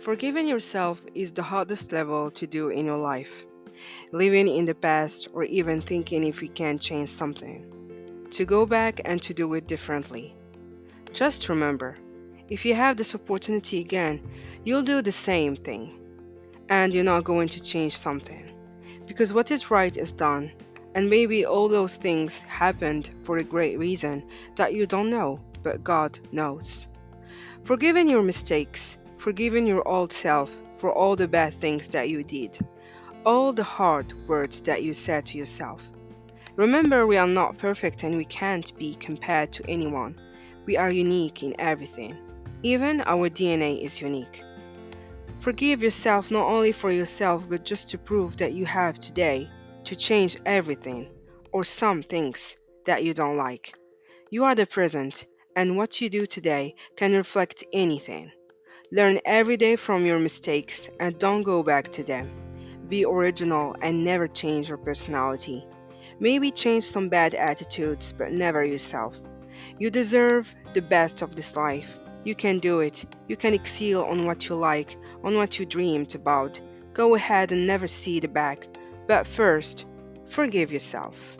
Forgiving yourself is the hardest level to do in your life. Living in the past or even thinking if you can change something. To go back and to do it differently. Just remember, if you have this opportunity again, you'll do the same thing. And you're not going to change something. Because what is right is done. And maybe all those things happened for a great reason that you don't know, but God knows. Forgiving your mistakes, forgiving your old self for all the bad things that you did, all the hard words that you said to yourself. Remember, we are not perfect and we can't be compared to anyone. We are unique in everything. Even our DNA is unique. Forgive yourself not only for yourself, but just to prove that you have today to change everything or some things that you don't like. You are the present, and what you do today can reflect anything. Learn every day from your mistakes and don't go back to them. Be original and never change your personality. Maybe change some bad attitudes, but never yourself. You deserve the best of this life. You can do it. You can excel on what you like, on what you dreamed about. Go ahead and never see the back. But first, forgive yourself.